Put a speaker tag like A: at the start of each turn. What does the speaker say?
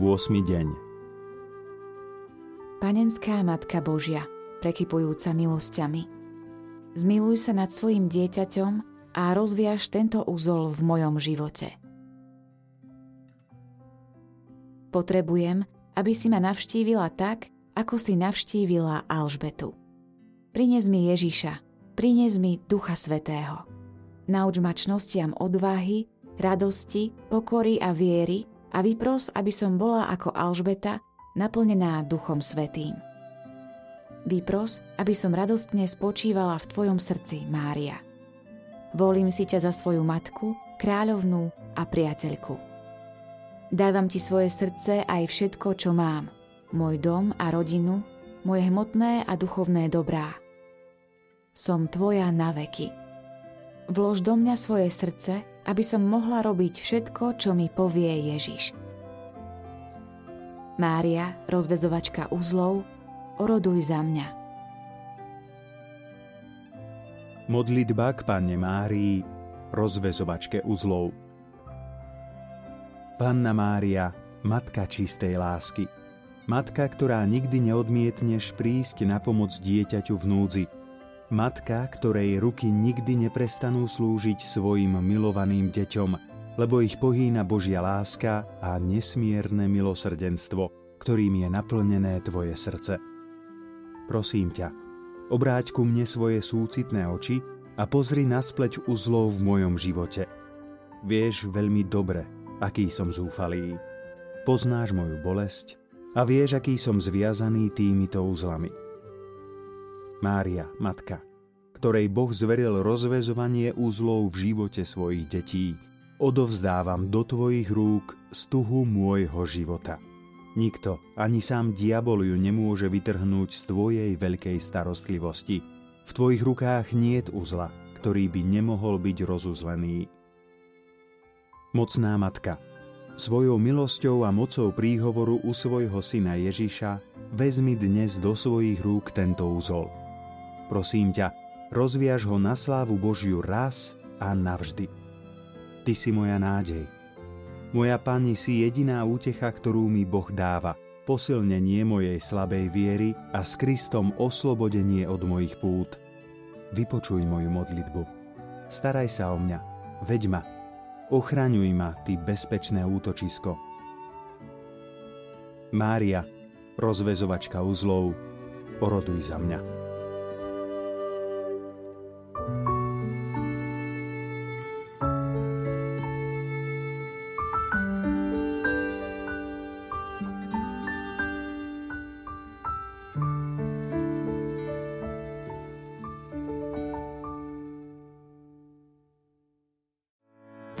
A: deň
B: Panenská Matka Božia, prekypujúca milosťami, zmiluj sa nad svojim dieťaťom a rozviaž tento úzol v mojom živote. Potrebujem, aby si ma navštívila tak, ako si navštívila Alžbetu. Prines mi Ježiša, prines mi Ducha Svetého. Nauč ma čnostiam odvahy, radosti, pokory a viery a vypros, aby som bola ako Alžbeta, naplnená Duchom Svetým. Vypros, aby som radostne spočívala v Tvojom srdci, Mária. Volím si ťa za svoju matku, kráľovnú a priateľku. Dávam Ti svoje srdce aj všetko, čo mám, môj dom a rodinu, moje hmotné a duchovné dobrá. Som Tvoja na veky. Vlož do mňa svoje srdce, aby som mohla robiť všetko, čo mi povie Ježiš. Mária, rozvezovačka uzlov, oroduj za mňa.
A: Modlitba k Panne Márii, rozvezovačke uzlov. Panna Mária, Matka čistej lásky. Matka, ktorá nikdy neodmietneš prísť na pomoc dieťaťu v núdzi. Matka, ktorej ruky nikdy neprestanú slúžiť svojim milovaným deťom – lebo ich pohýna Božia láska a nesmierne milosrdenstvo, ktorým je naplnené tvoje srdce. Prosím ťa, obráť ku mne svoje súcitné oči a pozri na spleť uzlov v mojom živote. Vieš veľmi dobre, aký som zúfalý. Poznáš moju bolesť a vieš, aký som zviazaný týmito uzlami. Mária, matka, ktorej Boh zveril rozvezovanie úzlov v živote svojich detí – odovzdávam do Tvojich rúk stuhu môjho života. Nikto, ani sám diabol ju nemôže vytrhnúť z Tvojej veľkej starostlivosti. V Tvojich rukách niet uzla, ktorý by nemohol byť rozuzlený. Mocná Matka, svojou milosťou a mocou príhovoru u svojho syna Ježiša vezmi dnes do svojich rúk tento úzol. Prosím ťa, rozviaž ho na slávu Božiu raz a navždy. Ty si moja nádej. Moja Pani si jediná útecha, ktorú mi Boh dáva, posilnenie mojej slabej viery a s Kristom oslobodenie od mojich pút. Vypočuj moju modlitbu. Staraj sa o mňa, veď ma, ochraňuj ma, ty bezpečné útočisko. Mária, rozvezovačka uzlov, oroduj za mňa.